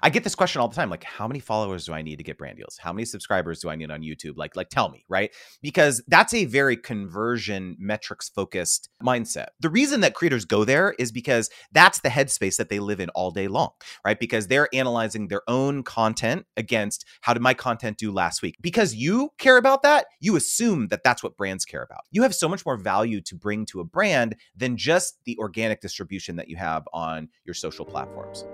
I get this question all the time like how many followers do I need to get brand deals? How many subscribers do I need on YouTube? Like like tell me, right? Because that's a very conversion metrics focused mindset. The reason that creators go there is because that's the headspace that they live in all day long, right? Because they're analyzing their own content against how did my content do last week? Because you care about that, you assume that that's what brands care about. You have so much more value to bring to a brand than just the organic distribution that you have on your social platforms.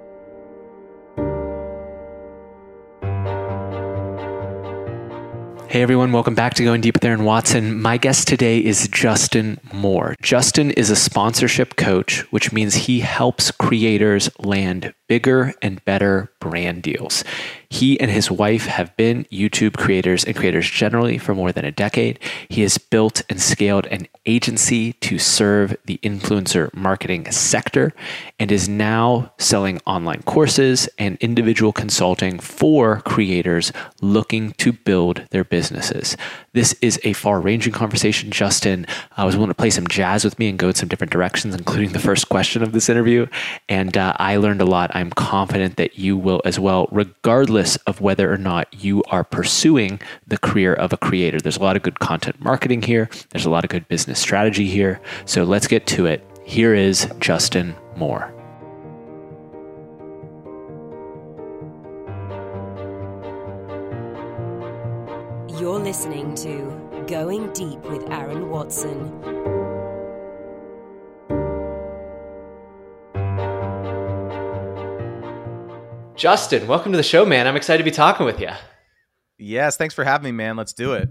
Hey everyone, welcome back to Going Deep with Aaron Watson. My guest today is Justin Moore. Justin is a sponsorship coach, which means he helps creators land bigger and better brand deals. He and his wife have been YouTube creators and creators generally for more than a decade. He has built and scaled an agency to serve the influencer marketing sector and is now selling online courses and individual consulting for creators looking to build their businesses. This is a far ranging conversation. Justin uh, was willing to play some jazz with me and go in some different directions, including the first question of this interview. And uh, I learned a lot. I'm confident that you will as well, regardless of whether or not you are pursuing the career of a creator. There's a lot of good content marketing here, there's a lot of good business strategy here. So let's get to it. Here is Justin Moore. You're listening to Going Deep with Aaron Watson. Justin, welcome to the show, man. I'm excited to be talking with you. Yes, thanks for having me, man. Let's do it.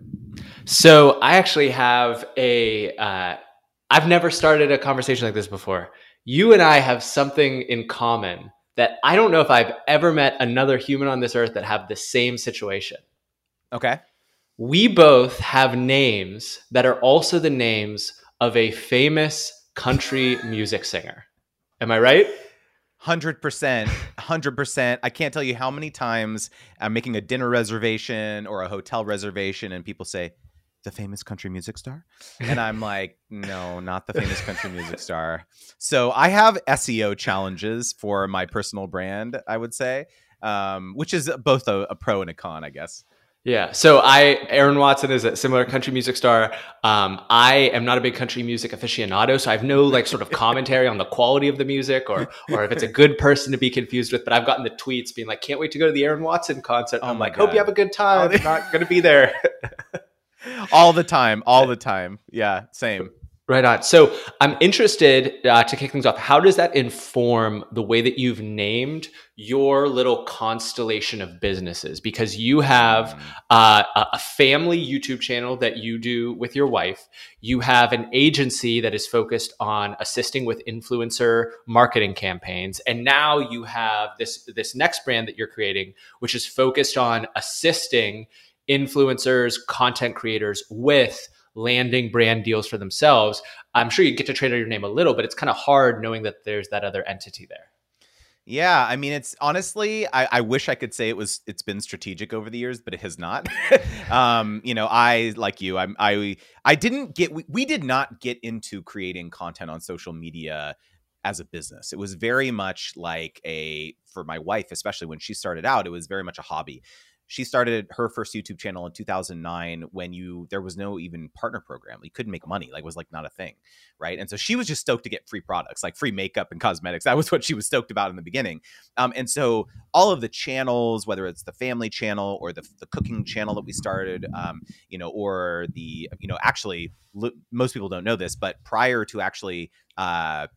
So, I actually have a. Uh, I've never started a conversation like this before. You and I have something in common that I don't know if I've ever met another human on this earth that have the same situation. Okay. We both have names that are also the names of a famous country music singer. Am I right? Hundred percent, hundred percent. I can't tell you how many times I'm making a dinner reservation or a hotel reservation, and people say, "The famous country music star," and I'm like, "No, not the famous country music star." So I have SEO challenges for my personal brand. I would say, um, which is both a, a pro and a con, I guess. Yeah. So I, Aaron Watson is a similar country music star. Um, I am not a big country music aficionado, so I have no like sort of commentary on the quality of the music or or if it's a good person to be confused with. But I've gotten the tweets being like, "Can't wait to go to the Aaron Watson concert." Oh I'm like, God. "Hope you have a good time." I'm not going to be there. all the time, all the time. Yeah, same. Right on. So I'm interested uh, to kick things off. How does that inform the way that you've named your little constellation of businesses? Because you have mm. uh, a family YouTube channel that you do with your wife. You have an agency that is focused on assisting with influencer marketing campaigns, and now you have this this next brand that you're creating, which is focused on assisting influencers, content creators with landing brand deals for themselves. I'm sure you get to trade your name a little, but it's kind of hard knowing that there's that other entity there. Yeah, I mean, it's honestly, I, I, wish I could say it was, it's been strategic over the years, but it has not. um, you know, I like you, I'm, I, I didn't get, we, we did not get into creating content on social media as a business. It was very much like a, for my wife, especially when she started out, it was very much a hobby she started her first YouTube channel in 2009 when you there was no even partner program. You couldn't make money, like was like not a thing, right? And so she was just stoked to get free products, like free makeup and cosmetics. That was what she was stoked about in the beginning. Um, and so all of the channels, whether it's the family channel or the, the cooking channel that we started, um, you know, or the you know actually most people don't know this, but prior to actually uh,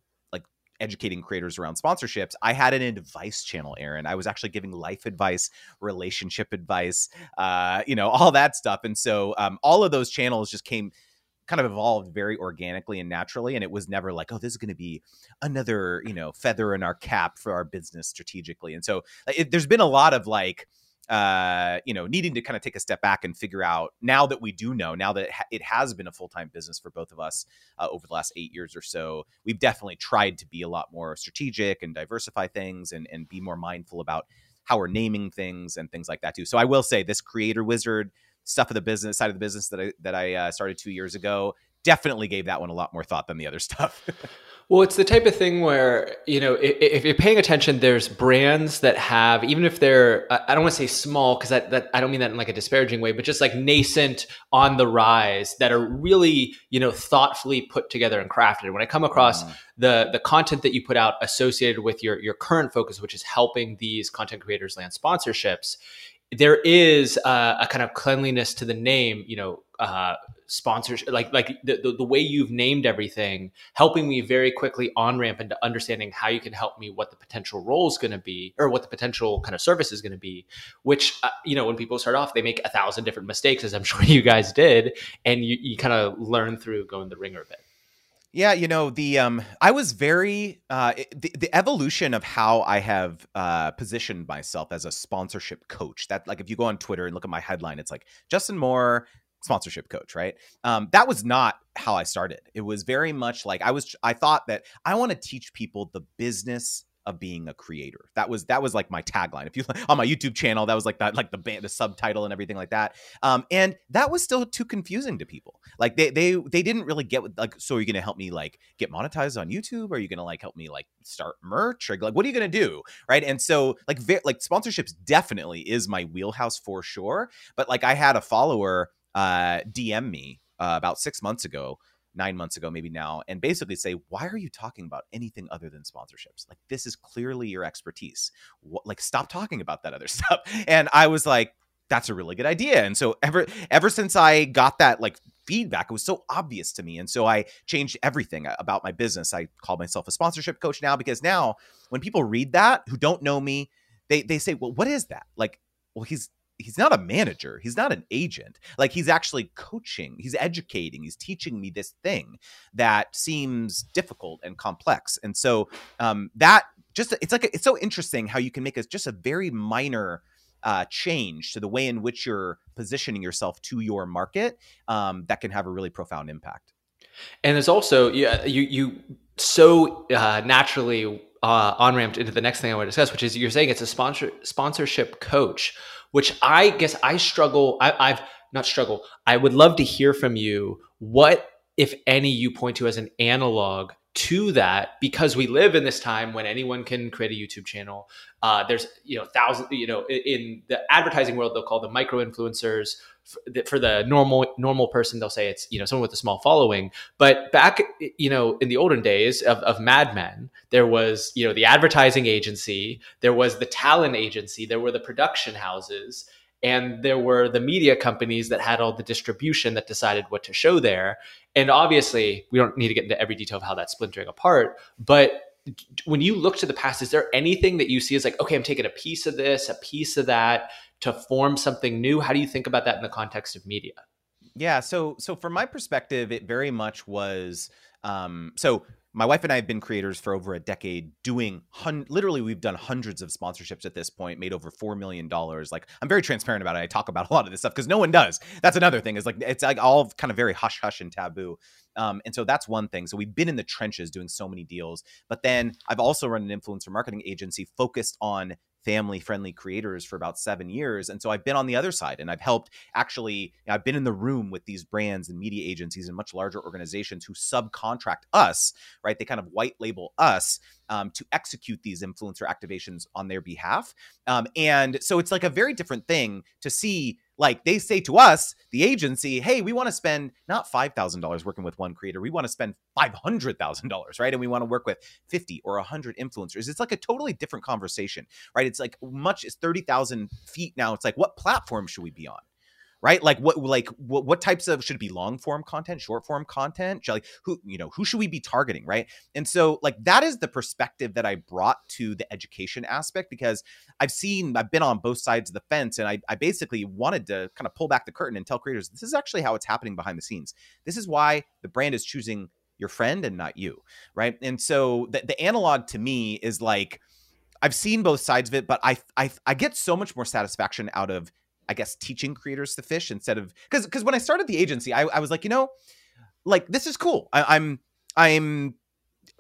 educating creators around sponsorships, I had an advice channel, Aaron. I was actually giving life advice, relationship advice, uh, you know, all that stuff. And so um, all of those channels just came kind of evolved very organically and naturally and it was never like oh this is going to be another you know feather in our cap for our business strategically and so it, there's been a lot of like uh, you know, needing to kind of take a step back and figure out now that we do know, now that it, ha- it has been a full time business for both of us uh, over the last eight years or so, we've definitely tried to be a lot more strategic and diversify things and, and be more mindful about how we're naming things and things like that too. So I will say this creator wizard stuff of the business side of the business that I that I uh, started two years ago definitely gave that one a lot more thought than the other stuff. Well, it's the type of thing where, you know, if, if, you're paying attention, there's brands that have, even if they're, I don't want to say small, because that, that, I don't mean that in like a disparaging way, but just like nascent on the rise that are really, you know, thoughtfully put together and crafted. When I come across mm. the, the content that you put out associated with your, your current focus, which is helping these content creators land sponsorships, there is a, a kind of cleanliness to the name, you know, uh, sponsors like like the, the, the, way you've named everything helping me very quickly on ramp into understanding how you can help me what the potential role is going to be or what the potential kind of service is going to be which uh, you know when people start off they make a thousand different mistakes as i'm sure you guys did and you, you kind of learn through going the ringer a bit yeah, you know the um, I was very uh, the, the evolution of how I have uh, positioned myself as a sponsorship coach. That like if you go on Twitter and look at my headline, it's like Justin Moore sponsorship coach, right? Um, that was not how I started. It was very much like I was. I thought that I want to teach people the business of being a creator. That was that was like my tagline. If you on my YouTube channel, that was like that like the band, the subtitle and everything like that. Um, and that was still too confusing to people. Like they they they didn't really get like. So are you going to help me like get monetized on YouTube? Are you going to like help me like start merch? Or like what are you going to do? Right. And so like ve- like sponsorships definitely is my wheelhouse for sure. But like I had a follower uh, DM me uh, about six months ago, nine months ago, maybe now, and basically say, "Why are you talking about anything other than sponsorships? Like this is clearly your expertise. What, like stop talking about that other stuff." And I was like, "That's a really good idea." And so ever ever since I got that like feedback, it was so obvious to me, and so I changed everything about my business. I call myself a sponsorship coach now because now when people read that who don't know me, they they say, "Well, what is that?" Like well he's he's not a manager he's not an agent like he's actually coaching he's educating he's teaching me this thing that seems difficult and complex and so um that just it's like a, it's so interesting how you can make a just a very minor uh, change to the way in which you're positioning yourself to your market um, that can have a really profound impact. And there's also yeah you you so uh, naturally uh, on ramped into the next thing I want to discuss, which is you're saying it's a sponsor sponsorship coach which I guess I struggle. I, I've not struggle. I would love to hear from you. What, if any, you point to as an analog to that because we live in this time when anyone can create a YouTube channel. Uh, there's you know thousands you know in the advertising world they'll call them micro influencers. For the, for the normal normal person, they'll say it's you know someone with a small following. But back you know in the olden days of, of Mad Men, there was you know the advertising agency, there was the talent agency, there were the production houses, and there were the media companies that had all the distribution that decided what to show there. And obviously we don't need to get into every detail of how that's splintering apart but when you look to the past is there anything that you see as like okay i'm taking a piece of this a piece of that to form something new? How do you think about that in the context of media? Yeah so so from my perspective it very much was um so my wife and I have been creators for over a decade, doing hun- literally we've done hundreds of sponsorships at this point, made over four million dollars. Like I'm very transparent about it. I talk about a lot of this stuff because no one does. That's another thing. Is like it's like all kind of very hush hush and taboo. Um, and so that's one thing. So we've been in the trenches doing so many deals. But then I've also run an influencer marketing agency focused on family friendly creators for about seven years. And so I've been on the other side and I've helped actually, I've been in the room with these brands and media agencies and much larger organizations who subcontract us, right? They kind of white label us um, to execute these influencer activations on their behalf. Um, and so it's like a very different thing to see like they say to us, the agency, hey, we want to spend not $5,000 working with one creator. We want to spend $500,000, right? And we want to work with 50 or 100 influencers. It's like a totally different conversation, right? It's like much as 30,000 feet now. It's like, what platform should we be on? Right? Like what like what, what types of should it be long form content, short form content? Should, like who you know who should we be targeting, right? And so like that is the perspective that I brought to the education aspect because I've seen I've been on both sides of the fence, and I I basically wanted to kind of pull back the curtain and tell creators this is actually how it's happening behind the scenes. This is why the brand is choosing your friend and not you, right? And so the, the analog to me is like. I've seen both sides of it, but I, I I get so much more satisfaction out of I guess teaching creators to fish instead of because because when I started the agency, I, I was like, you know, like this is cool. I, I'm I'm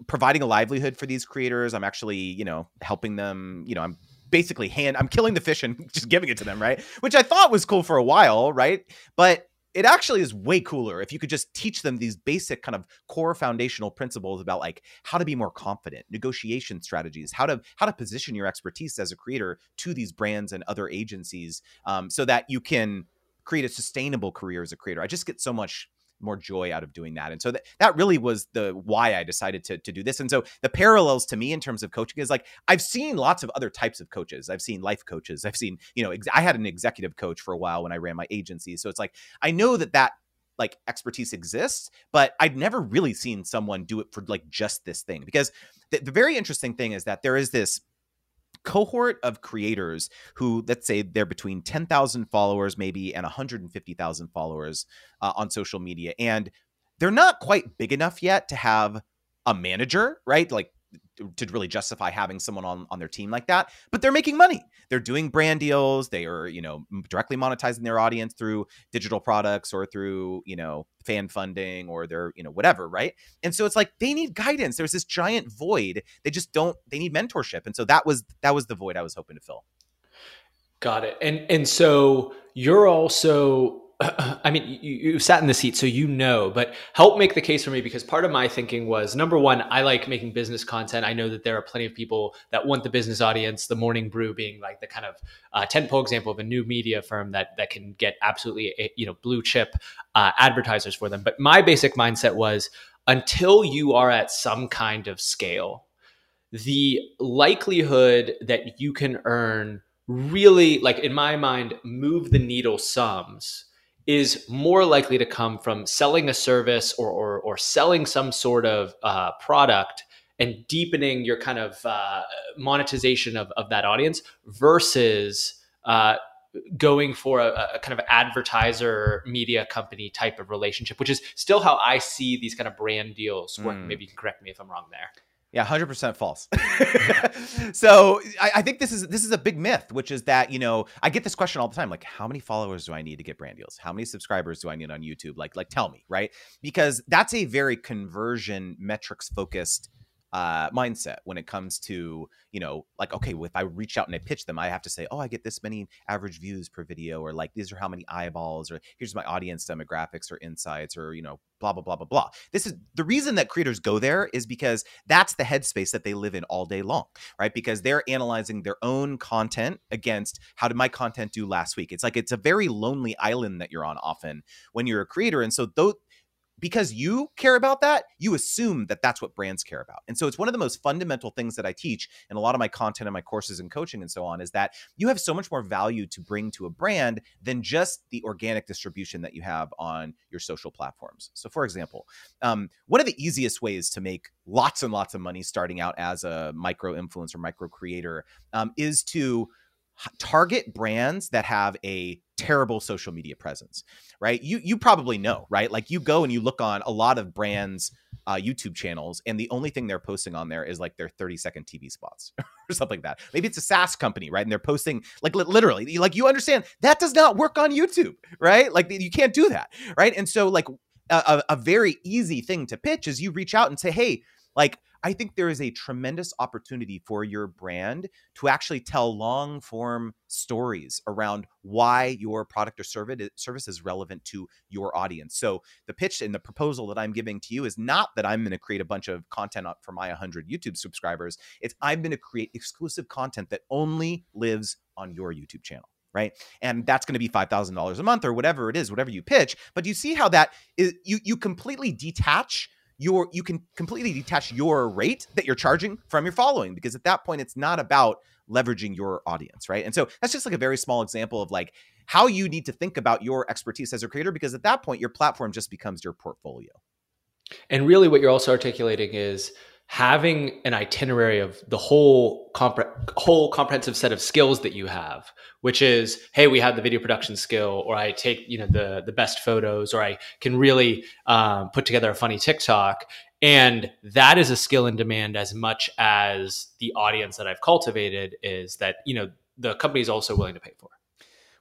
providing a livelihood for these creators. I'm actually, you know, helping them, you know, I'm basically hand I'm killing the fish and just giving it to them, right? Which I thought was cool for a while, right? But it actually is way cooler if you could just teach them these basic kind of core foundational principles about like how to be more confident negotiation strategies how to how to position your expertise as a creator to these brands and other agencies um, so that you can create a sustainable career as a creator. I just get so much more joy out of doing that. And so that, that really was the why I decided to, to do this. And so the parallels to me in terms of coaching is like I've seen lots of other types of coaches. I've seen life coaches. I've seen, you know, ex- I had an executive coach for a while when I ran my agency. So it's like I know that that like expertise exists, but I'd never really seen someone do it for like just this thing. Because the, the very interesting thing is that there is this cohort of creators who let's say they're between 10,000 followers maybe and 150,000 followers uh, on social media. And they're not quite big enough yet to have a manager right? Like to really justify having someone on on their team like that but they're making money. They're doing brand deals. They are you know directly monetizing their audience through digital products or through you know fan funding or they're you know whatever right? And so it's like they need guidance. There's this giant void. They just don't they need mentorship. And so that was that was the void i was hoping to fill. Got it. And and so you're also I mean, you, you sat in the seat, so you know, but help make the case for me because part of my thinking was number one, I like making business content. I know that there are plenty of people that want the business audience, the morning brew being like the kind of uh, tentpole example of a new media firm that, that can get absolutely, eh, you know, blue chip uh, advertisers for them. But my basic mindset was until you are at some kind of scale, the likelihood that you can earn really, like in my mind, move the needle sums is more likely to come from selling a service or or, or selling some sort of uh, product and deepening your kind of uh, monetization of, of that audience versus uh, going for a, a, kind of advertiser media company type of relationship, which is still how I see these kind of brand deals work. Mm. Maybe you can correct me if I'm wrong there. Yeah, hundred percent false. so I, I, think this is this is a big myth, which is that you know I get this question all the time, like how many followers do I need to get brand deals? How many subscribers do I need on YouTube? Like like tell me, right? Because that's a very conversion metrics focused uh, mindset when it comes to you know like okay if i reach out and i pitch them i have to say oh i get this many average views per video or like these are how many eyeballs or here's my audience demographics or insights or you know blah blah blah blah blah. This is the reason that creators go there is because that's the headspace that they live in all day long right? Because they're analyzing their own content against how did my content do last week? It's like it's a very lonely island that you're on often when you're a creator and so those because you care about that, you assume that that's what brands care about. And so it's one of the most fundamental things that I teach in a lot of my content and my courses and coaching and so on is that you have so much more value to bring to a brand than just the organic distribution that you have on your social platforms. So, for example, um, one of the easiest ways to make lots and lots of money starting out as a micro influencer, micro creator um, is to target brands that have a terrible social media presence right? You you probably know right? Like you go and you look on a lot of brands uh, youtube channels and the only thing they're posting on there is like their 30 second tv spots or something like that. Maybe it's a saas company right? And they're posting like li- literally like you understand that does not work on youtube right? Like you can't do that right? And so like a, a very easy thing to pitch is you reach out and say hey like I think there is a tremendous opportunity for your brand to actually tell long form stories around why your product or service is relevant to your audience. So the pitch and the proposal that I'm giving to you is not that I'm going to create a bunch of content for my 100 YouTube subscribers. It's I'm going to create exclusive content that only lives on your YouTube channel right? And that's going to be $5,000 a month or whatever it is, whatever you pitch. But you see how that is you you completely detach your you can completely detach your rate that you're charging from your following because at that point it's not about leveraging your audience right? And so that's just like a very small example of like how you need to think about your expertise as a creator because at that point your platform just becomes your portfolio. And really what you're also articulating is having an itinerary of the whole compre- whole comprehensive set of skills that you have which is hey we have the video production skill or i take you know the the best photos or i can really um, put together a funny tiktok. And that is a skill in demand as much as the audience that i've cultivated is that you know the company is also willing to pay for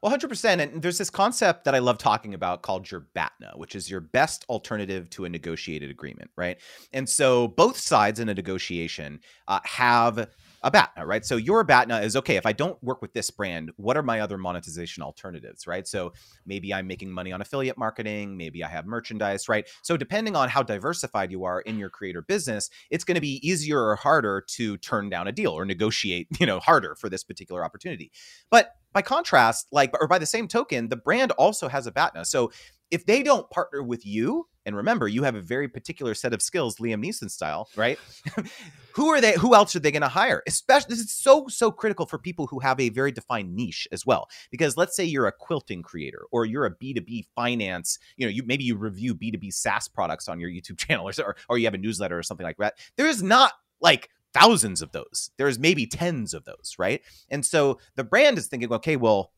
well, 100%. And there's this concept that I love talking about called your BATNA, which is your best alternative to a negotiated agreement, right? And so both sides in a negotiation uh, have a BATNA, right? So your BATNA is okay. If I don't work with this brand, what are my other monetization alternatives, right? So maybe I'm making money on affiliate marketing, maybe I have merchandise, right? So depending on how diversified you are in your creator business, it's going to be easier or harder to turn down a deal or negotiate, you know, harder for this particular opportunity. But by contrast, like, or by the same token, the brand also has a BATNA. So if they don't partner with you, and remember, you have a very particular set of skills, Liam Neeson style, right? who are they? Who else are they going to hire? Especially, this is so so critical for people who have a very defined niche as well. Because let's say you're a quilting creator, or you're a B two B finance. You know, you maybe you review B two B SaaS products on your YouTube channel, or or you have a newsletter or something like that. There is not like thousands of those. There's maybe tens of those, right? And so the brand is thinking, okay, well,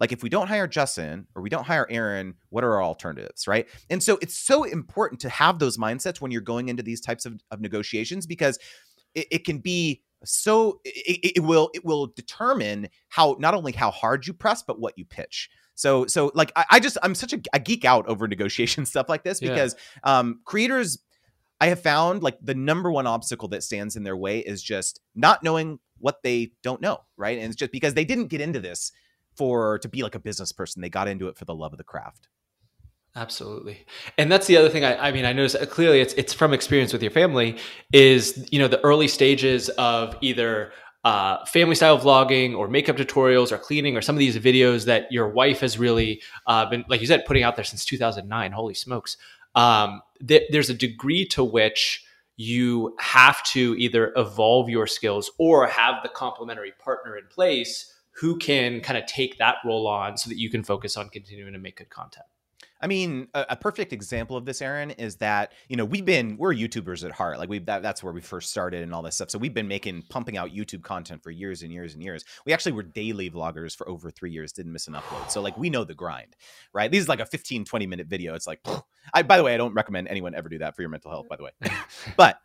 like if we don't hire Justin or we don't hire Aaron, what are our alternatives, right? And so it's so important to have those mindsets when you're going into these types of, of negotiations because it, it can be so it, it, will it will determine how not only how hard you press but what you pitch so so like i, I just i'm such a, a, geek out over negotiation stuff like this because yeah. um creators I have found like the number one obstacle that stands in their way is just not knowing what they don't know, right? And it's just because they didn't get into this for to be like a business person. They got into it for the love of the craft. Absolutely. And that's the other thing I, I mean, I notice uh, clearly it's it's from experience with your family is, you know, the early stages of either uh, family style vlogging or makeup tutorials or cleaning or some of these videos that your wife has really uh, been, like you said, putting out there since 2009. Holy smokes um, th- there's a degree to which you have to either evolve your skills or have the complementary partner in place who can kind of take that role on so that you can focus on continuing to make good content. I mean, a, a, perfect example of this, Aaron, is that you know we've been we're YouTubers at heart. Like we that, that's where we first started and all this stuff. So we've been making pumping out YouTube content for years and years and years. We actually were daily vloggers for over three years. Didn't miss an upload. So like we know the grind, right? This is like a 15, 20 minute video. It's like, I by the way, I don't recommend anyone ever do that for your mental health. By the way, but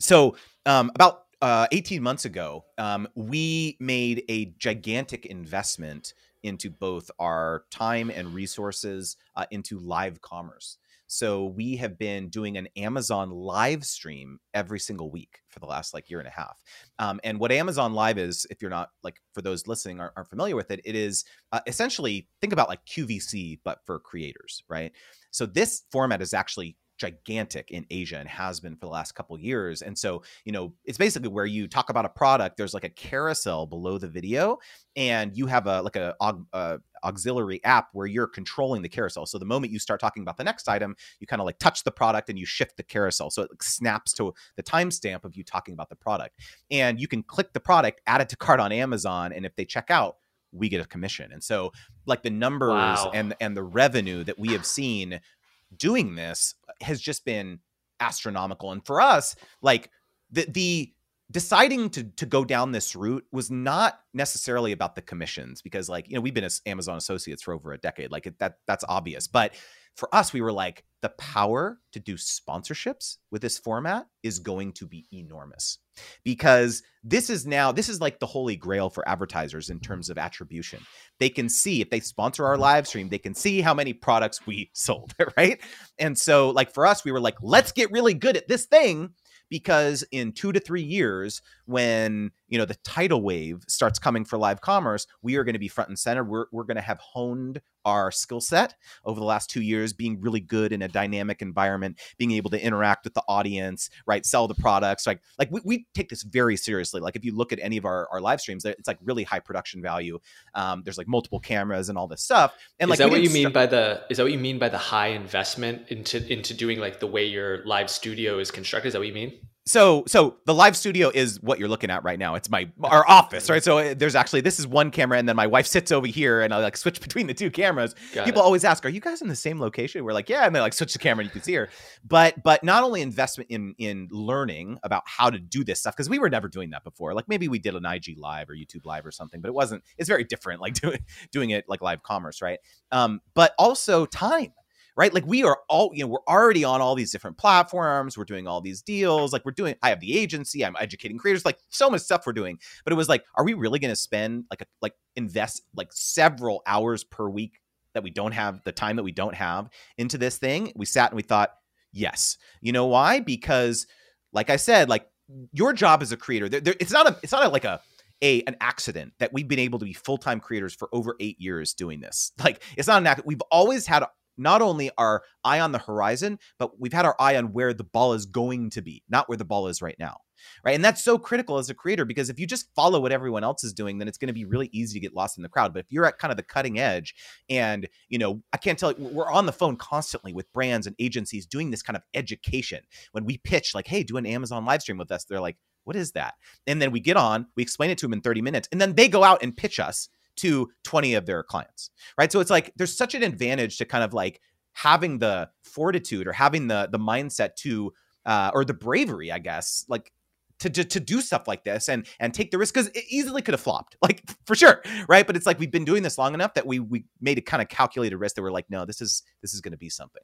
so um, about uh, 18 months ago, um, we made a gigantic investment into both our time and resources uh, into live commerce. So we have been doing an Amazon live stream every single week for the last like year and a half. Um, and what Amazon Live is, if you're not like for those listening aren't, aren't familiar with it, it is uh, essentially think about like QVC but for creators, right? So this format is actually gigantic in Asia and has been for the last couple years. And so, you know, it's basically where you talk about a product, there's like a carousel below the video and you have a like a, a auxiliary app where you're controlling the carousel. So the moment you start talking about the next item, you kind of like touch the product and you shift the carousel. So it like snaps to the timestamp of you talking about the product. And you can click the product, add it to cart on Amazon, and if they check out, we get a commission. And so like the numbers wow. and and the revenue that we have seen doing this has just been astronomical. And for us, like the the deciding to to go down this route was not necessarily about the commissions because like you know we've been as Amazon associates for over a decade like it, that that's obvious but for us, we were like, the power to do sponsorships with this format is going to be enormous because this is now, this is like the holy grail for advertisers in terms of attribution. They can see if they sponsor our mm-hmm. live stream, they can see how many products we sold, right? And so, like, for us, we were like, let's get really good at this thing because in two to three years, when you know the tidal wave starts coming for live commerce, we are going to be front and center. We're we're going to have honed our skill set over the last two years, being really good in a dynamic environment, being able to interact with the audience, right? Sell the products. Like, like we, we take this very seriously. Like if you look at any of our, our live streams, it's like really high production value. Um, there's like multiple cameras and all this stuff. And is like, that what you mean by the, is that what you mean by the high investment into, into doing like the way your live studio is constructed? Is that what you mean? So so the live studio is what you're looking at right now. It's my our office right? So uh, there's actually this is one camera and then my wife sits over here and i like switch between the two cameras. Got people it. always ask are you guys in the same location? We're like yeah and they like switch the camera and you can see her. But but not only investment in in learning about how to do this stuff because we were never doing that before. Like maybe we did an ig live or youtube live or something but it wasn't it's very different like doing doing it like live commerce right? Um but also time right? Like we are all, you know, we're already on all these different platforms. We're doing all these deals. Like we're doing, I have the agency, I'm educating creators, like so much stuff we're doing. But it was like, are we really going to spend like a, like invest like several hours per week that we don't have the time that we don't have into this thing? We sat and we thought, yes. You know why? Because like I said, like your job as a creator, there, there, it's not a, it's not a, like a, a an accident that we've been able to be full time creators for over eight years doing this. Like it's not an accident. We've always had not only our eye on the horizon, but we've had our eye on where the ball is going to be, not where the ball is right now. Right. And that's so critical as a creator because if you just follow what everyone else is doing, then it's going to be really easy to get lost in the crowd. But if you're at kind of the cutting edge and, you know, I can't tell you, we're on the phone constantly with brands and agencies doing this kind of education. When we pitch, like, hey, do an Amazon live stream with us, they're like, what is that? And then we get on, we explain it to them in 30 minutes, and then they go out and pitch us to 20 of their clients. Right. So it's like there's such an advantage to kind of like having the fortitude or having the the mindset to uh, or the bravery, I guess, like to, to, to do stuff like this and and take the risk because it easily could have flopped, like for sure, right? But it's like we've been doing this long enough that we we made a kind of calculated risk that we're like, no, this is this is going to be something.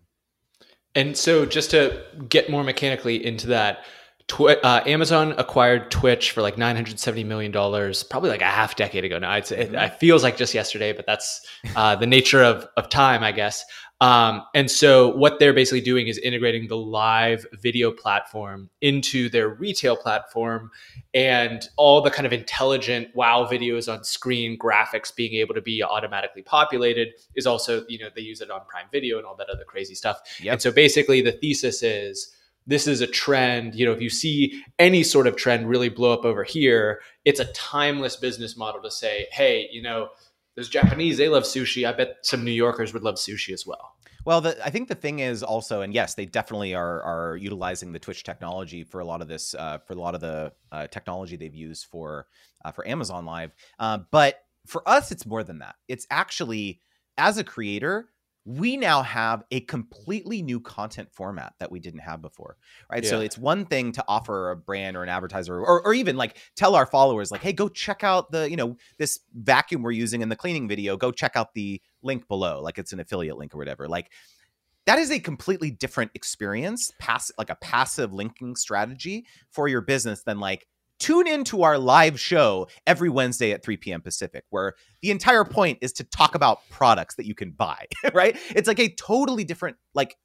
And so, just to get more mechanically into that, Twi- uh, Amazon acquired Twitch for like 970 million dollars, probably like a half decade ago now. It's, it, it feels like just yesterday, but that's uh, the nature of of time, I guess. Um, and so what they're basically doing is integrating the live video platform into their retail platform and all the kind of intelligent wow videos on screen graphics being able to be automatically populated is also, you know, they use it on Prime Video and all that other crazy stuff. Yep. And so basically the thesis is this is a trend. You know, if you see any sort of trend really blow up over here, it's a timeless business model to say, hey, you know, those Japanese, they love sushi. I bet some New Yorkers would love sushi as well. Well, the, I think the thing is also, and yes, they definitely are are utilizing the Twitch technology for a lot of this, uh, for a lot of the uh, technology they've used for uh, for Amazon Live. Uh, but for us, it's more than that. It's actually as a creator, we now have a completely new content format that we didn't have before right? Yeah. so it's one thing to offer a brand or an advertiser or, or even like tell our followers like hey go check out the you know this vacuum we're using in the cleaning video. Go check out the link below like it's an affiliate link or whatever. Like that is a completely different experience pass like a passive linking strategy for your business than like tune into our live show every Wednesday at 3 p.m. Pacific, where the entire point is to talk about products that you can buy, right? It's like a totally different, like,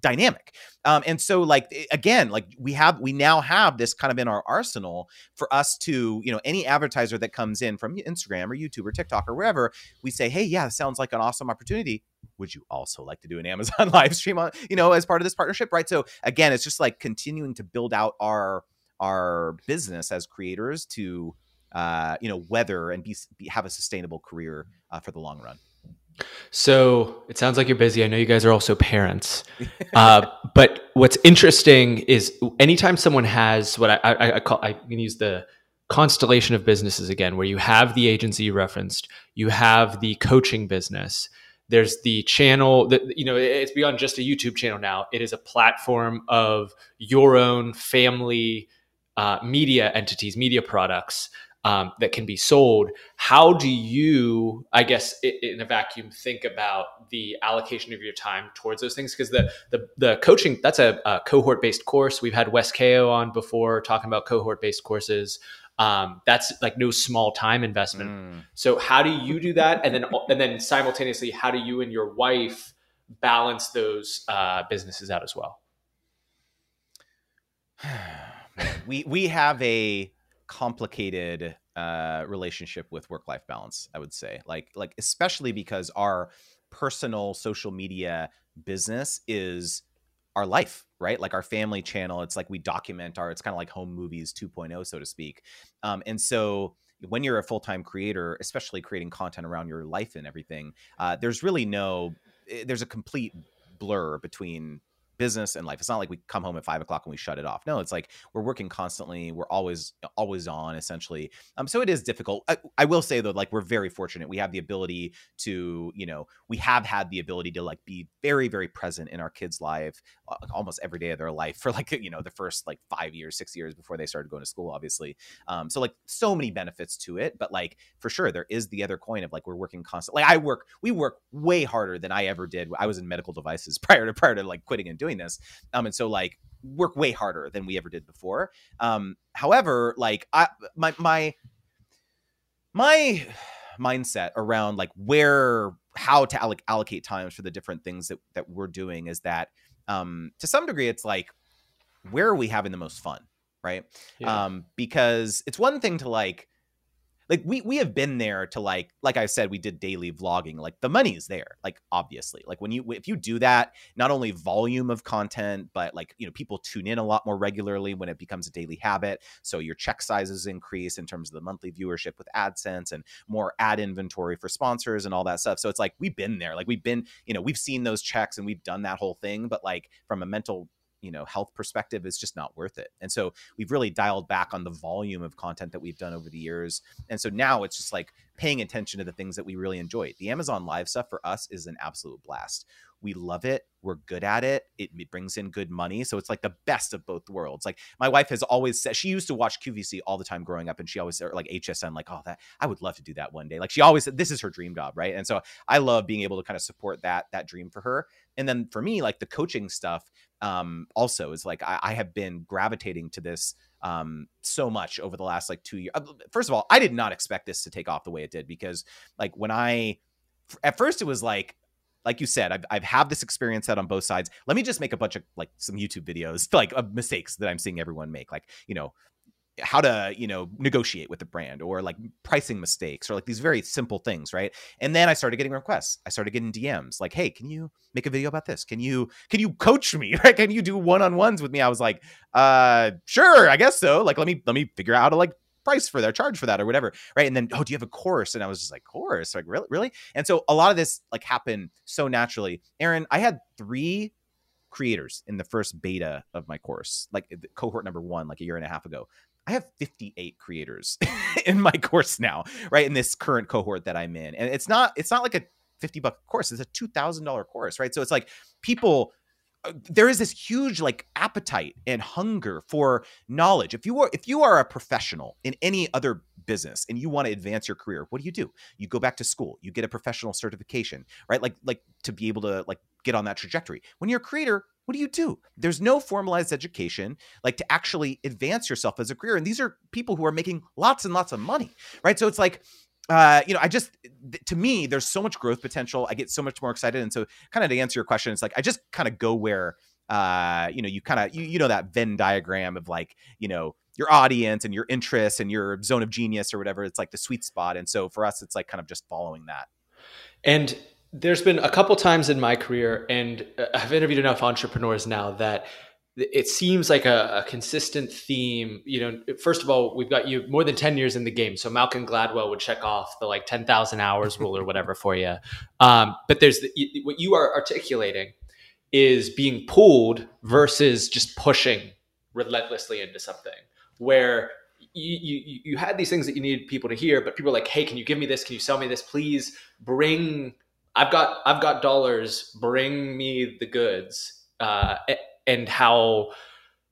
dynamic. Um, and so like again, like we have we now have this kind of in our arsenal for us to, you know, any advertiser that comes in from Instagram or YouTube or TikTok or wherever, we say, "Hey, yeah, sounds like an awesome opportunity. Would you also like to do an Amazon live stream on, you know, as part of this partnership?" Right? So again, it's just like continuing to build out our our business as creators to uh, you know weather and be, be have a sustainable career uh, for the long run. So it sounds like you're busy. I know you guys are also parents. Uh, but what's interesting is anytime someone has what I, I, I call, I can use the constellation of businesses again, where you have the agency you referenced, you have the coaching business, there's the channel that you know it's beyond just a youtube channel now it is a platform of your own family uh, media entities, media products um, that can be sold. How do you, I guess, in a vacuum, think about the allocation of your time towards those things? Because the, the, the coaching that's a, a cohort based course. We've had Wes Kao on before talking about cohort based courses. Um, that's like no small time investment. Mm. So how do you do that? And then and then simultaneously, how do you and your wife balance those uh, businesses out as well? we we have a complicated uh, relationship with work life balance. I would say, like like especially because our personal social media business is our life right like our family channel it's like we document our it's kind of like home movies 2.0 so to speak um, and so when you're a full-time creator especially creating content around your life and everything uh, there's really no eh, there's a complete blur between business and life. It's not like we come home at five o'clock and we shut it off. No, it's like we're working constantly. We're always always on essentially. Um, so it is difficult. I, I, will say though, like we're very fortunate. We have the ability to, you know, we have had the ability to like be very very present in our kids' life uh, almost every day of their life for like you know the first like five years, six years before they started going to school, obviously. Um, so like so many benefits to it, but like for sure there is the other coin of like we're working constantly. Like I work, we work way harder than I ever did. I was in medical devices prior to prior to like quitting and doing doing this. Um, and so like work way harder than we ever did before. Um, however, like I my my my mindset around like where how to alloc- allocate times for the different things that that we're doing is that um to some degree it's like where are we having the most fun right? Yeah. Um, because it's one thing to like like we we have been there to like like i said we did daily vlogging like the money is there like obviously. Like when you if you do that not only volume of content but like you know people tune in a lot more regularly when it becomes a daily habit so your check sizes increase in terms of the monthly viewership with adsense and more ad inventory for sponsors and all that stuff. So it's like we've been there like we've been you know we've seen those checks and we've done that whole thing but like from a mental you know health perspective is just not worth it. And so we've really dialed back on the volume of content that we've done over the years. And so now it's just like paying attention to the things that we really enjoy. The amazon live stuff for us is an absolute blast we love it we're good at it it, it brings in good money so it's like the best of both worlds. Like my wife has always said she used to watch qvc all the time growing up and she always like hsn like oh that i would love to do that one day. Like she always said this is her dream job right? And so i love being able to kind of support that that dream for her. And then for me like the coaching stuff um also is like I, I have been gravitating to this um so much over the last like two years first of all i did not expect this to take off the way it did because like when i at first it was like like you said I've, I've had this experience set on both sides. Let me just make a bunch of like some youtube videos like of mistakes that i'm seeing everyone make like you know how to you know negotiate with the brand or like pricing mistakes or like these very simple things right? And then i started getting requests. I started getting dms like hey can you make a video about this? Can you can you coach me? Right? Can you do one-on-ones with me? I was like uh sure i guess so. Like let me let me figure out how to like price for that charge for that or whatever right and then oh do you have a course and i was just like course like really really and so a lot of this like happened so naturally aaron i had three creators in the first beta of my course like cohort number one like a year and a half ago I have 58 creators in my course now, right? In this current cohort that I'm in. And it's not it's not like a 50 buck course, it's a $2000 course, right? So it's like people there is this huge like appetite and hunger for knowledge. If you are if you are a professional in any other business and you want to advance your career, what do you do? You go back to school, you get a professional certification, right? Like like to be able to like get on that trajectory. When you're a creator, what do you do? There's no formalized education like to actually advance yourself as a career. And these are people who are making lots and lots of money, right? So it's like, uh, you know, I just, to me, there's so much growth potential. I get so much more excited. And so, kind of to answer your question, it's like I just kind of go where, uh, you know, you kind of, you, you know, that Venn diagram of like, you know, your audience and your interests and your zone of genius or whatever. It's like the sweet spot. And so for us, it's like kind of just following that. And there's been a couple times in my career, and uh, I've interviewed enough entrepreneurs now that it seems like a, a, consistent theme. You know, first of all, we've got you more than 10 years in the game. So Malcolm Gladwell would check off the like 10,000 hours rule or whatever for you. Um, but there's the, what you are articulating is being pulled versus just pushing relentlessly into something where you, you, you had these things that you needed people to hear, but people are like, Hey, can you give me this? Can you sell me this? Please bring I've got I've got dollars. Bring me the goods. Uh, and how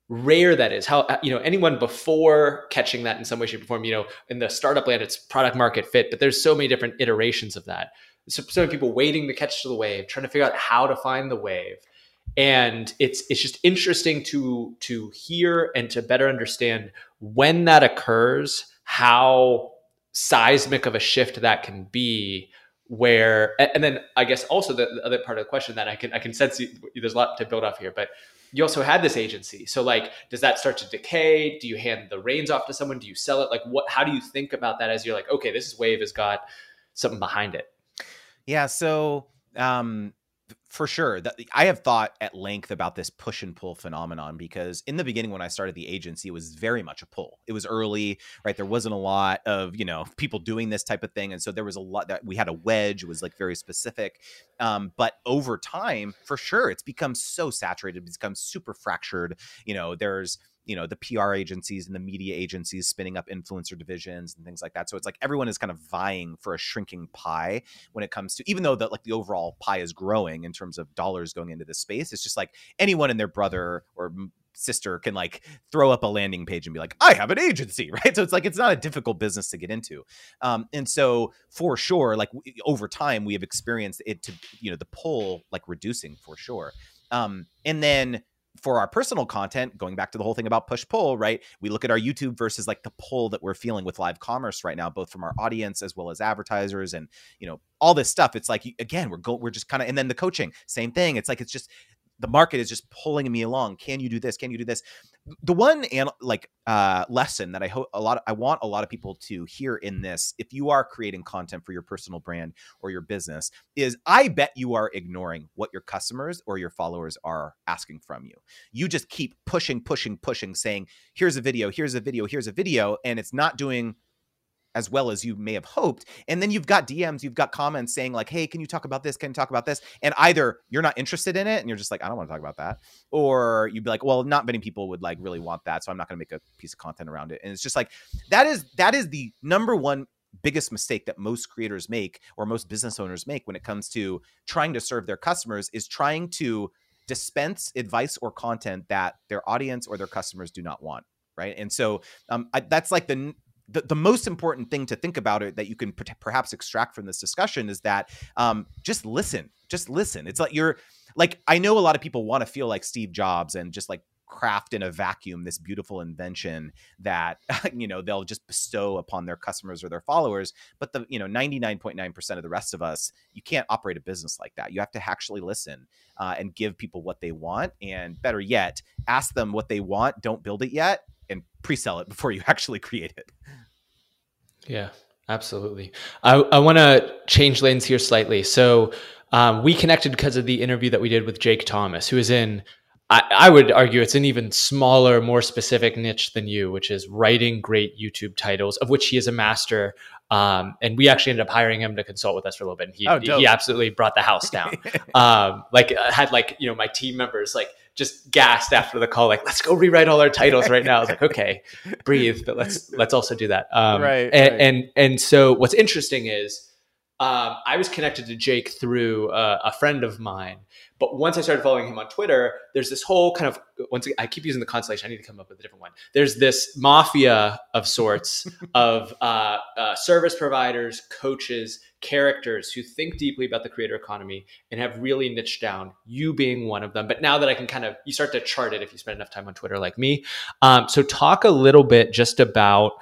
rare that is. How you know anyone before catching that in some way, shape, or form. You know, in the startup land, it's product market fit, but there's so many different iterations of that. So, so many people waiting to catch the wave, trying to figure out how to find the wave, and it's it's just interesting to to hear and to better understand when that occurs, how seismic of a shift that can be where and then i guess also the, the, other part of the question that i can i can sense you, there's a lot to build off here but you also had this agency. So like does that start to decay? Do you hand the reins off to someone? Do you sell it? Like what how do you think about that as you're like okay this wave has got something behind it? Yeah so um for sure that i have thought at length about this push and pull phenomenon because in the beginning when i started the agency it was very much a pull. It was early right? There wasn't a lot of you know people doing this type of thing and so there was a lot that we had a wedge it was like very specific. Um, but over time for sure it's become so saturated it's become super fractured you know there's you know the PR agencies and the media agencies spinning up influencer divisions and things like that. So it's like everyone is kind of vying for a shrinking pie when it comes to even though that like the overall pie is growing in terms of dollars going into this space. It's just like anyone and their brother or sister can like throw up a landing page and be like, I have an agency, right? So it's like it's not a difficult business to get into. Um, and so for sure, like over time, we have experienced it to you know the pull like reducing for sure. Um, and then for our personal content, going back to the whole thing about push pull, right? We look at our YouTube versus like the pull that we're feeling with live commerce right now, both from our audience as well as advertisers and, you know, all this stuff. It's like, again, we're go, we're just kind of, and then the coaching, same thing. It's like, it's just, the market is just pulling me along. Can you do this? Can you do this? The one and like uh, lesson that I hope a lot, of, I want a lot of people to hear in this, if you are creating content for your personal brand or your business, is I bet you are ignoring what your customers or your followers are asking from you. You just keep pushing, pushing, pushing, saying, "Here's a video, here's a video, here's a video," and it's not doing as well as you may have hoped. And then you've got DMs, you've got comments saying like, "Hey, can you talk about this? Can you talk about this?" And either you're not interested in it and you're just like, "I don't want to talk about that," or you'd be like, "Well, not many people would like really want that, so I'm not going to make a piece of content around it." And it's just like that is that is the number one biggest mistake that most creators make or most business owners make when it comes to trying to serve their customers is trying to dispense advice or content that their audience or their customers do not want right and so um, I, that's like the the, the most important thing to think about it that you can perhaps extract from this discussion is that um, just listen just listen. It's like you're like i know a lot of people want to feel like steve jobs and just like craft in a vacuum this beautiful invention that you know they'll just bestow upon their customers or their followers but the you know 99.9% of the rest of us you can't operate a business like that. You have to actually listen uh, and give people what they want and better yet ask them what they want don't build it yet and pre-sell it before you actually create it. Yeah, absolutely. I, I want to change lanes here slightly. So um, we connected because of the interview that we did with Jake Thomas, who is in, I, I would argue it's an even smaller, more specific niche than you, which is writing great YouTube titles, of which he is a master. Um, and we actually ended up hiring him to consult with us for a little bit. And he, oh, he absolutely brought the house down. um, like uh, had like, you know, my team members like just gassed after the call, like, let's go rewrite all our titles right now. I was like, okay, breathe, but let's let's also do that. Um, right, and, right. and and so what's interesting is um, I was connected to Jake through uh, a friend of mine, but once I started following him on Twitter, there's this whole kind of once I keep using the constellation. I need to come up with a different one. There's this mafia of sorts of uh, uh, service providers, coaches, characters who think deeply about the creator economy and have really niched down. You being one of them. But now that I can kind of you start to chart it if you spend enough time on Twitter like me. Um, so talk a little bit just about.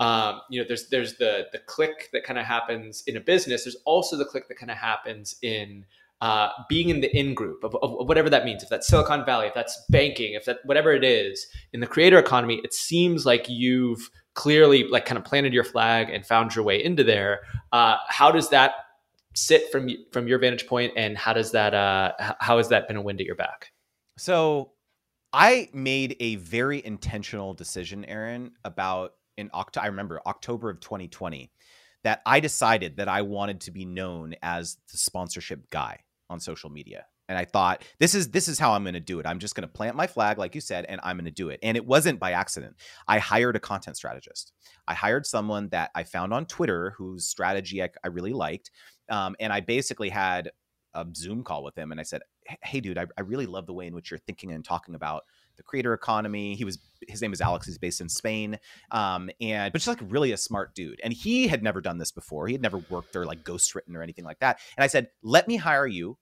Um, you know, there's there's the the click that kind of happens in a business. There's also the click that kind of happens in uh, being in the in group of, of, whatever that means, if that's Silicon Valley, if that's banking, if that whatever it is in the creator economy, it seems like you've clearly like kind of planted your flag and found your way into there. Uh, how does that sit from from your vantage point, and how does that uh, how has that been a wind at your back? So, I made a very intentional decision, Aaron, about in October. I remember October of 2020 that I decided that I wanted to be known as the sponsorship guy on social media and i thought this is this is how i'm going to do it i'm just going to plant my flag like you said and i'm going to do it and it wasn't by accident i hired a content strategist i hired someone that i found on twitter whose strategy i, I really liked um, and i basically had a zoom call with him and i said hey dude I, I really love the way in which you're thinking and talking about the creator economy. He was his name is Alex. He's based in Spain, um, and but just like really a smart dude. And he had never done this before. He had never worked or like ghostwritten or anything like that. And I said, let me hire you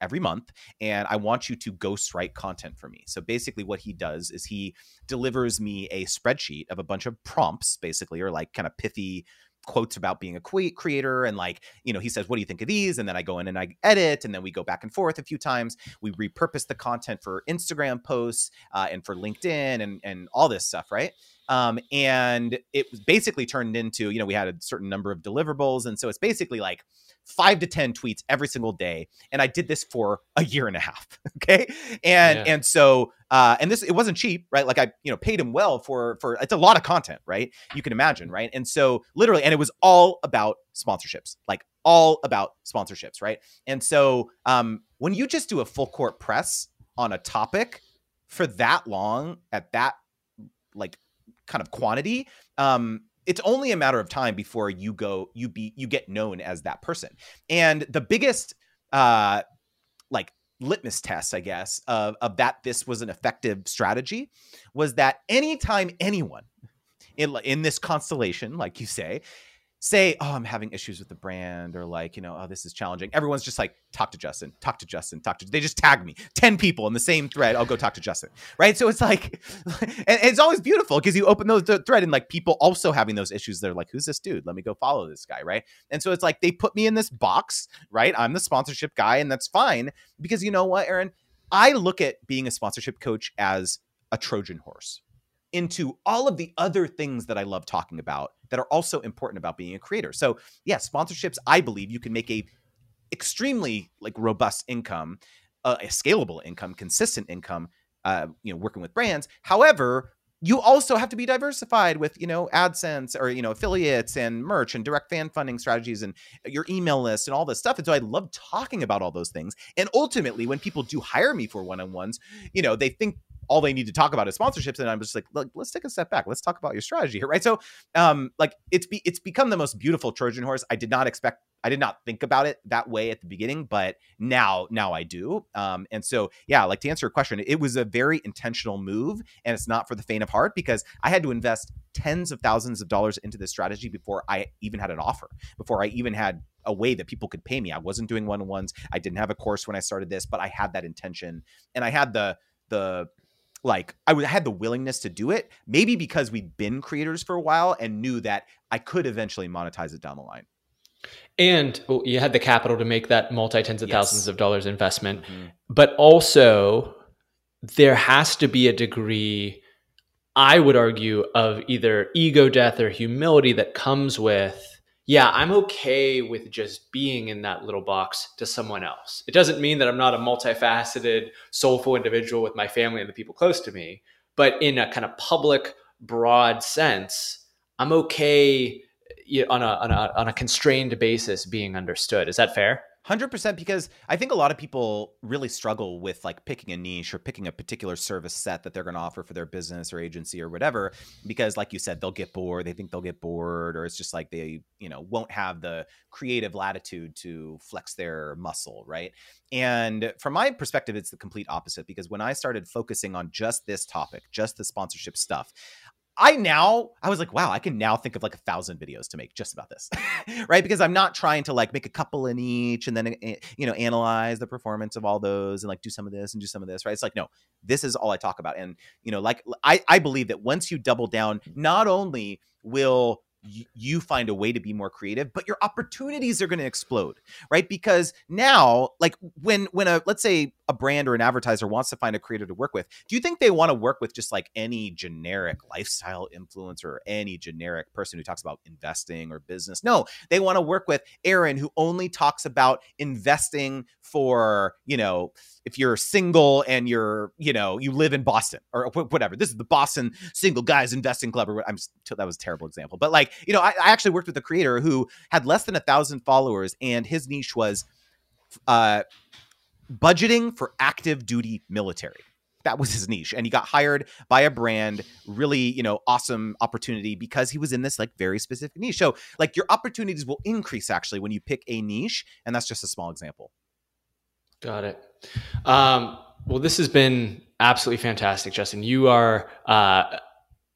every month and I want you to ghostwrite content for me. So basically what he does is he delivers me a spreadsheet of a bunch of prompts basically or like kind of pithy quotes about being a creator and like you know he says what do you think of these? And then i go in and i edit and then we go back and forth a few times. We repurpose the content for instagram posts uh, and for linkedin and and all this stuff right? Um, and it was basically turned into you know we had a certain number of deliverables and so it's basically like five to 10 tweets every single day. And I did this for a year and a half. Okay. And, yeah. and so, uh, and this, it wasn't cheap, right? Like I, you know, paid him well for, for, it's a lot of content, right? You can imagine, right? And so literally, and it was all about sponsorships, like all about sponsorships, right? And so, um, when you just do a full court press on a topic for that long at that, like, kind of quantity, um, it's only a matter of time before you go you be you get known as that person. And the biggest uh like litmus test i guess of, of that this was an effective strategy was that anytime anyone in, in this constellation like you say say, oh, I'm having issues with the brand, or like, you know, oh, this is challenging. Everyone's just like, talk to Justin, talk to Justin, talk to. They just tag me, ten people in the same thread. I'll go talk to Justin, right? So it's like, and it's always beautiful because you open those thread and like people also having those issues. They're like, who's this dude? Let me go follow this guy, right? And so it's like they put me in this box, right? I'm the sponsorship guy, and that's fine because you know what, Aaron I look at being a sponsorship coach as a Trojan horse into all of the other things that I love talking about that are also important about being a creator. So, yeah, sponsorships, I believe you can make a extremely like robust income, uh, a scalable income, consistent income, uh, you know, working with brands. However, you also have to be diversified with you know adsense or you know affiliates and merch and direct fan funding strategies and your email list and all this stuff and so i love talking about all those things and ultimately when people do hire me for one-on-ones you know they think all they need to talk about is sponsorships and i'm just like look let's take a step back let's talk about your strategy here right so um like it's be it's become the most beautiful trojan horse i did not expect I did not think about it that way at the beginning, but now now I do. Um, and so yeah, like to answer your question, it was a very intentional move, and it's not for the faint of heart because I had to invest tens of thousands of dollars into this strategy before I even had an offer, before I even had a way that people could pay me. I wasn't doing one on ones. I didn't have a course when I started this, but I had that intention, and I had the the like I had the willingness to do it, maybe because we'd been creators for a while and knew that I could eventually monetize it down the line. And you had the capital to make that multi tens of yes. thousands of dollars investment, mm-hmm. but also there has to be a degree, I would argue, of either ego death or humility that comes with yeah, I'm okay with just being in that little box to someone else. It doesn't mean that I'm not a multifaceted, soulful individual with my family and the people close to me, but in a kind of public, broad sense, I'm okay on a, on a on a constrained basis being understood. Is that fair? 100% because I think a lot of people really struggle with like picking a niche or picking a particular service set that they're going to offer for their business or agency or whatever because like you said they'll get bored, they think they'll get bored or it's just like they, you know, won't have the creative latitude to flex their muscle, right? And from my perspective it's the complete opposite because when I started focusing on just this topic, just the sponsorship stuff, I now I was like, wow, I can now think of like a thousand videos to make just about this, right? Because I'm not trying to like make a couple in each and then eh, you know analyze the performance of all those and like do some of this and do some of this, right? It's like no, this is all I talk about, and you know, like I I believe that once you double down, not only will you find a way to be more creative but your opportunities are going to explode right because now like when when a let's say a brand or an advertiser wants to find a creator to work with do you think they want to work with just like any generic lifestyle influencer or any generic person who talks about investing or business? No they want to work with aaron who only talks about investing for you know if you're single and you're you know you live in boston or whatever. This is the boston single guys investing club or what i'm that was a terrible example. But like you know I, I actually worked with a creator who had less than a thousand followers and his niche was uh budgeting for active duty military. That was his niche and he got hired by a brand really you know awesome opportunity because he was in this like very specific niche. So like your opportunities will increase actually when you pick a niche and that's just a small example. Got it. Um, well this has been absolutely fantastic justin. You are uh,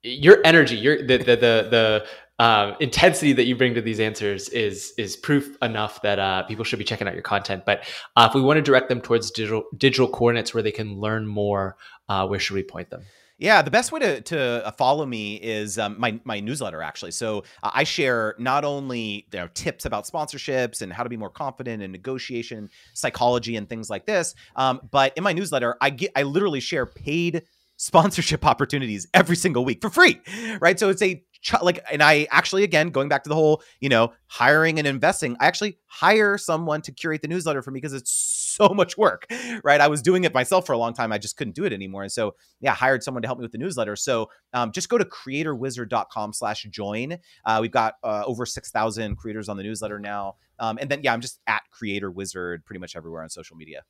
your energy your the the the, the um, intensity that you bring to these answers is is proof enough that uh, people should be checking out your content. But uh, if we want to direct them towards digital digital coordinates where they can learn more, uh, where should we point them? Yeah, the best way to, to uh, follow me is um, my, my newsletter, actually. So uh, I share not only you know, tips about sponsorships and how to be more confident in negotiation, psychology, and things like this, um, but in my newsletter, I get I literally share paid sponsorship opportunities every single week for free, right? So it's a like and i actually again going back to the whole you know hiring and investing i actually hire someone to curate the newsletter for me because it's so much work right? I was doing it myself for a long time. I just couldn't do it anymore. And so yeah hired someone to help me with the newsletter. So um, just go to creatorwizard.com slash join. Uh, we've got uh, over 6000 creators on the newsletter now. Um, and then yeah i'm just at creator wizard pretty much everywhere on social media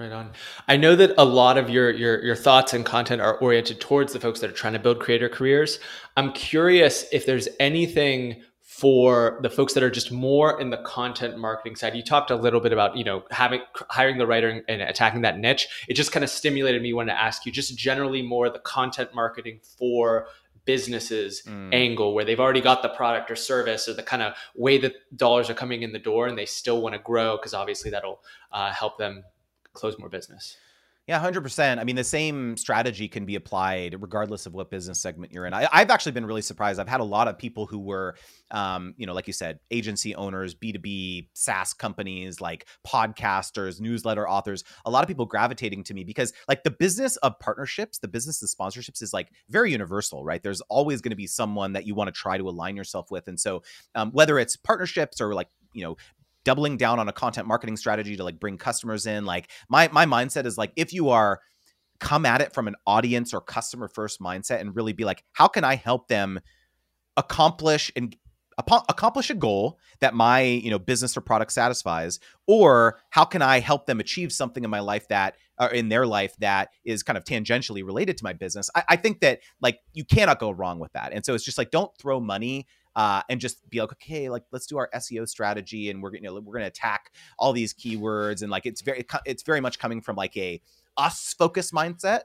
Right on. I know that a lot of your, your your thoughts and content are oriented towards the folks that are trying to build creator careers. I'm curious if there's anything for the folks that are just more in the content marketing side. You talked a little bit about, you know, having hiring the writer and attacking that niche. It just kind of stimulated me wanting to ask you just generally more the content marketing for businesses mm. angle where they've already got the product or service or the kind of way that dollars are coming in the door and they still want to grow because obviously that'll uh, help them close more business. Yeah, hundred percent. I mean, the same strategy can be applied regardless of what business segment you're in. I, have actually been really surprised. I've had a lot of people who were, um, you know, like you said, agency owners, B two B SaaS companies, like podcasters, newsletter authors. A lot of people gravitating to me because, like, the business of partnerships, the business of sponsorships is like very universal, right? There's always going to be someone that you want to try to align yourself with, and so um, whether it's partnerships or like you know doubling down on a content marketing strategy to like bring customers in like my my mindset is like if you are come at it from an audience or customer first mindset and really be like how can i help them accomplish and accomplish a goal that my you know business or product satisfies? Or how can i help them achieve something in my life that or in their life that is kind of tangentially related to my business? I, I think that like you cannot go wrong with that. And so it's just like don't throw money uh, and just be like, okay, like let's do our SEO strategy, and we're you know we're going to attack all these keywords, and like it's very it's very much coming from like a us focus mindset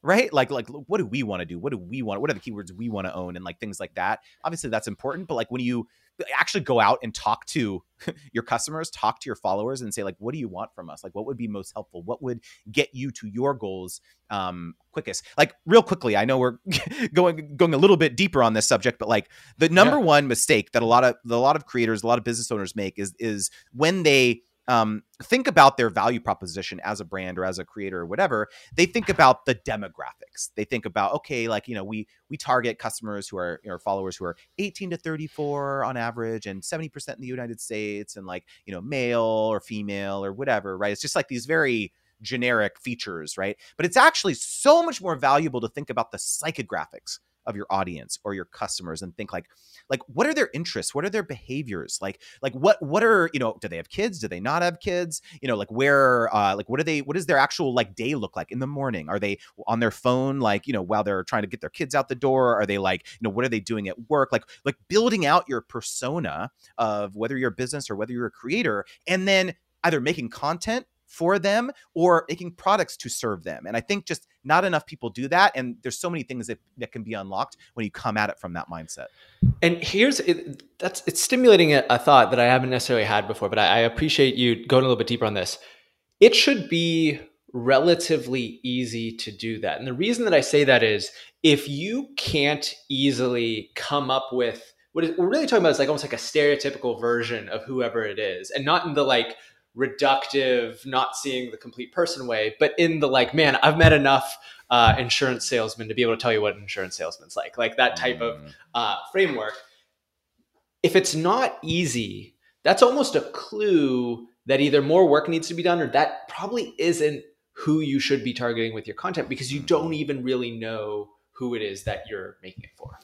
right? Like like what do we want to do? What do we want what are the keywords we want to own? and like things like that. Obviously that's important but like when you actually go out and talk to your customers talk to your followers and say like what do you want from us? Like what would be most helpful? What would get you to your goals um quickest? Like real quickly i know we're going going a little bit deeper on this subject but like the number yeah. one mistake that a lot of a lot of creators a lot of business owners make is is when they um, think about their value proposition as a brand or as a creator or whatever. They think about the demographics. They think about okay like you know we we target customers who are you know followers who are 18 to 34 on average and 70% in the united states and like you know male or female or whatever right? It's just like these very generic features right? But it's actually so much more valuable to think about the psychographics of your audience or your customers and think like like what are their interests? What are their behaviors? Like like what what are you know do they have kids? Do they not have kids? You know like where uh like what are they what does their actual like day look like in the morning? Are they on their phone like you know while they're trying to get their kids out the door? Are they like you know what are they doing at work? Like like building out your persona of whether you're a business or whether you're a creator and then either making content for them or making products to serve them. And I think just not enough people do that. And there's so many things that, that can be unlocked when you come at it from that mindset. And here's it, that's it's stimulating a, a, thought that I haven't necessarily had before, but I, I appreciate you going a little bit deeper on this. It should be relatively easy to do that. And the reason that I say that is if you can't easily come up with what is, we're really talking about is like almost like a stereotypical version of whoever it is and not in the like reductive, not seeing the complete person way, but in the like, man, I've met enough uh, insurance salesmen to be able to tell you what an insurance salesman's like, like that type mm. of uh, framework. If it's not easy, that's almost a clue that either more work needs to be done or that probably isn't who you should be targeting with your content because you don't even really know who it is that you're making it for.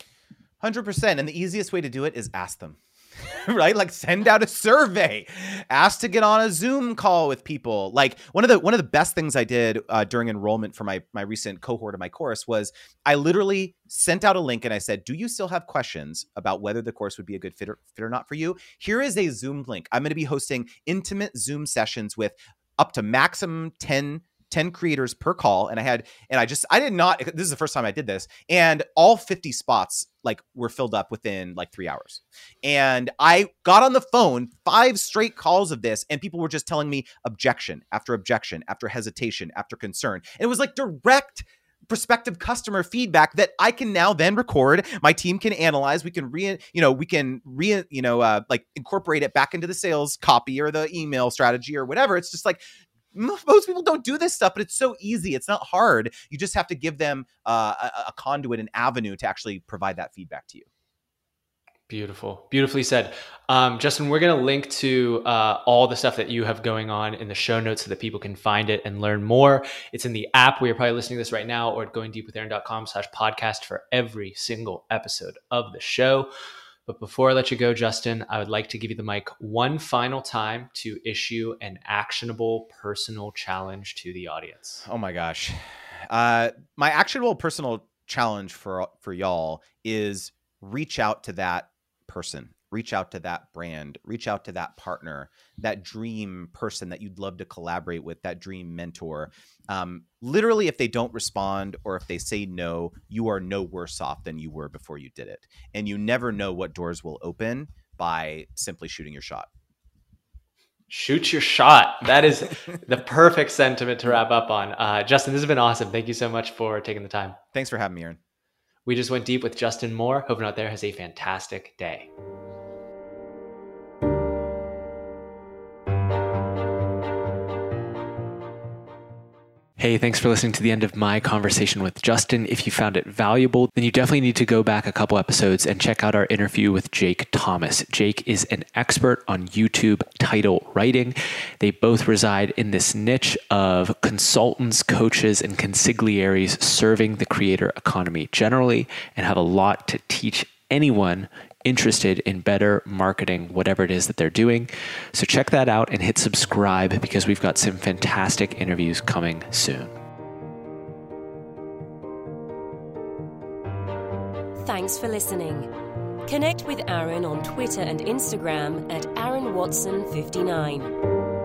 100%. And the easiest way to do it is ask them. right? Like send out a survey, ask to get on a Zoom call with people. Like one of the one of the best things I did uh, during enrollment for my my recent cohort of my course was I literally sent out a link and I said, "Do you still have questions about whether the course would be a good fit or, fit or not for you? Here is a Zoom link. I'm going to be hosting intimate Zoom sessions with up to maximum 10 10 creators per call and i had and i just i did not this is the first time i did this and all 50 spots like were filled up within like three hours and i got on the phone five straight calls of this and people were just telling me objection after objection after hesitation after concern and it was like direct prospective customer feedback that I can now then record. My team can analyze. We can re, you know, we can re, you know, uh, like incorporate it back into the sales copy or the email strategy or whatever. It's just like most people don't do this stuff, but it's so easy. It's not hard. You just have to give them uh, a, a conduit, an avenue to actually provide that feedback to you. Beautiful, beautifully said, um, Justin. We're going to link to uh, all the stuff that you have going on in the show notes so that people can find it and learn more. It's in the app where you're probably listening to this right now, or at goingdeepwithaaron.com/slash podcast for every single episode of the show. But before I let you go, Justin, I would like to give you the mic one final time to issue an actionable personal challenge to the audience. Oh my gosh. Uh, my actionable personal challenge for for y'all is reach out to that person reach out to that brand, reach out to that partner, that dream person that you'd love to collaborate with, that dream mentor. Um, literally, if they don't respond or if they say no, you are no worse off than you were before you did it. And you never know what doors will open by simply shooting your shot. Shoot your shot. That is the perfect sentiment to wrap up on. Uh, Justin, this has been awesome. Thank you so much for taking the time. Thanks for having me, Aaron. We just went deep with Justin Moore. Hope out there has a fantastic day. Hey, thanks for listening to the end of my conversation with Justin. If you found it valuable, then you definitely need to go back a couple episodes and check out our interview with Jake Thomas. Jake is an expert on YouTube title writing. They both reside in this niche of consultants, coaches, and consigliaries serving the creator economy generally and have a lot to teach anyone interested in better marketing whatever it is that they're doing. So check that out and hit subscribe because we've got some fantastic interviews coming soon. Thanks for listening. Connect with Aaron on Twitter and Instagram at Aaron Watson 59.